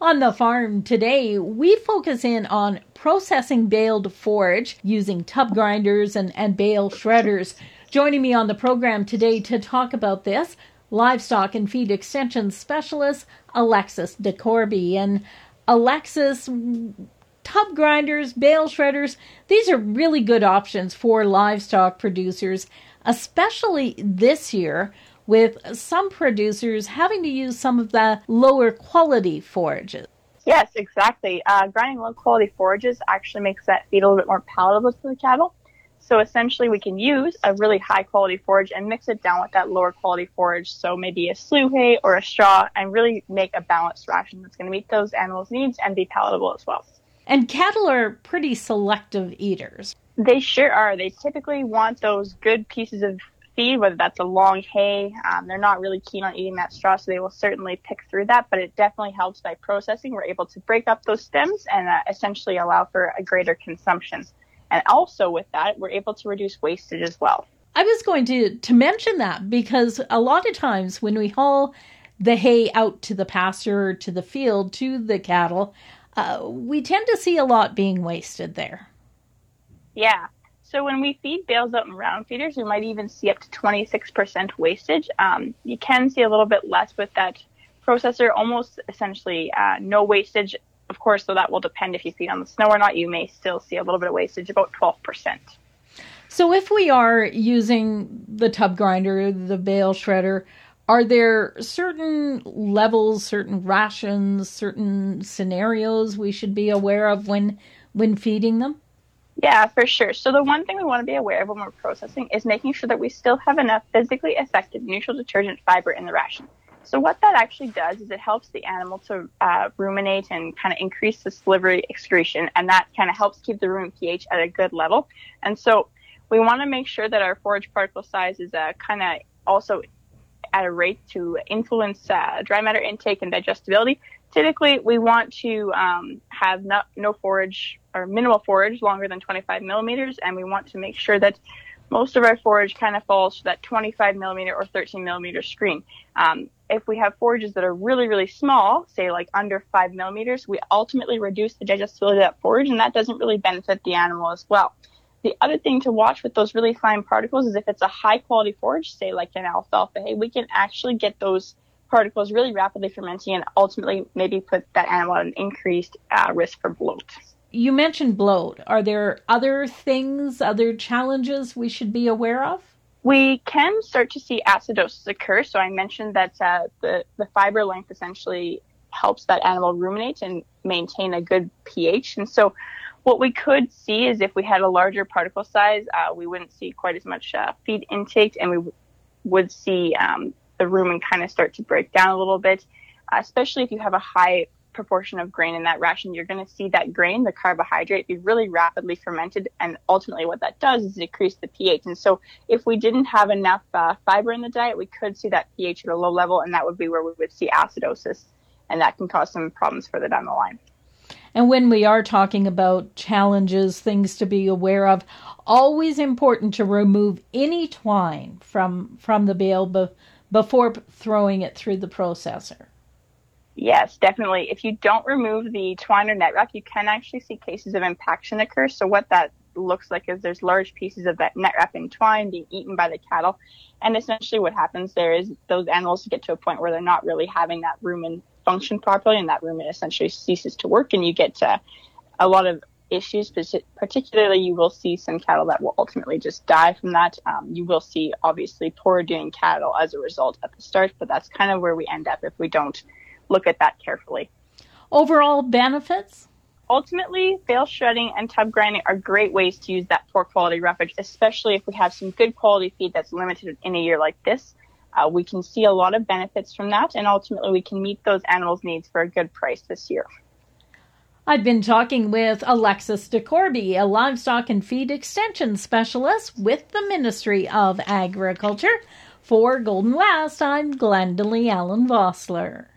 On the farm today, we focus in on processing baled forage using tub grinders and, and bale shredders. Joining me on the program today to talk about this, livestock and feed extension specialist Alexis DeCorby. And Alexis, tub grinders, bale shredders, these are really good options for livestock producers, especially this year with some producers having to use some of the lower quality forages. Yes, exactly. Uh, grinding low quality forages actually makes that feed a little bit more palatable to the cattle. So essentially, we can use a really high quality forage and mix it down with that lower quality forage. So maybe a slough hay or a straw, and really make a balanced ration that's going to meet those animals' needs and be palatable as well. And cattle are pretty selective eaters. They sure are. They typically want those good pieces of feed, whether that's a long hay. Um, they're not really keen on eating that straw, so they will certainly pick through that. But it definitely helps by processing. We're able to break up those stems and uh, essentially allow for a greater consumption. And also with that, we're able to reduce wastage as well. I was going to, to mention that because a lot of times when we haul the hay out to the pasture, to the field, to the cattle, uh, we tend to see a lot being wasted there. Yeah. So when we feed bales out in round feeders, we might even see up to 26% wastage. Um, you can see a little bit less with that processor, almost essentially uh, no wastage. Of course, so that will depend if you feed on the snow or not. You may still see a little bit of wastage, about 12%. So if we are using the tub grinder, the bale shredder, are there certain levels, certain rations, certain scenarios we should be aware of when when feeding them? Yeah, for sure. So the one thing we want to be aware of when we're processing is making sure that we still have enough physically effective neutral detergent fiber in the ration. So what that actually does is it helps the animal to uh, ruminate and kind of increase the salivary excretion, and that kind of helps keep the rumen pH at a good level. And so we want to make sure that our forage particle size is uh, kind of also at a rate to influence uh, dry matter intake and digestibility. Typically, we want to um, have no, no forage or minimal forage longer than 25 millimeters, and we want to make sure that most of our forage kind of falls to that 25 millimeter or 13 millimeter screen. Um, if we have forages that are really, really small, say like under five millimeters, we ultimately reduce the digestibility of that forage, and that doesn't really benefit the animal as well. The other thing to watch with those really fine particles is if it's a high quality forage, say like an alfalfa hay, we can actually get those particles really rapidly fermenting and ultimately maybe put that animal at an increased uh, risk for bloat. You mentioned bloat. Are there other things, other challenges we should be aware of? We can start to see acidosis occur. So I mentioned that uh, the, the fiber length essentially helps that animal ruminate and maintain a good pH. And so what we could see is if we had a larger particle size, uh, we wouldn't see quite as much uh, feed intake and we w- would see um, the rumen kind of start to break down a little bit, especially if you have a high proportion of grain in that ration, you're going to see that grain, the carbohydrate, be really rapidly fermented. And ultimately, what that does is decrease the pH. And so, if we didn't have enough uh, fiber in the diet, we could see that pH at a low level, and that would be where we would see acidosis. And that can cause some problems further down the line. And when we are talking about challenges, things to be aware of, always important to remove any twine from from the bale before throwing it through the processor. Yes, definitely. If you don't remove the twine or net wrap, you can actually see cases of impaction occur. So what that looks like is there's large pieces of that net wrap and twine being eaten by the cattle. And essentially what happens there is those animals get to a point where they're not really having that rumen function properly and that rumen essentially ceases to work and you get a lot of issues, particularly you will see some cattle that will ultimately just die from that. Um, you will see obviously poor doing cattle as a result at the start, but that's kind of where we end up if we don't look at that carefully. Overall benefits? Ultimately, bale shredding and tub grinding are great ways to use that poor quality roughage, especially if we have some good quality feed that's limited in a year like this. Uh, we can see a lot of benefits from that, and ultimately we can meet those animals' needs for a good price this year. I've been talking with Alexis DeCorby, a livestock and feed extension specialist with the Ministry of Agriculture. For Golden West, I'm Glendalee Allen Vossler.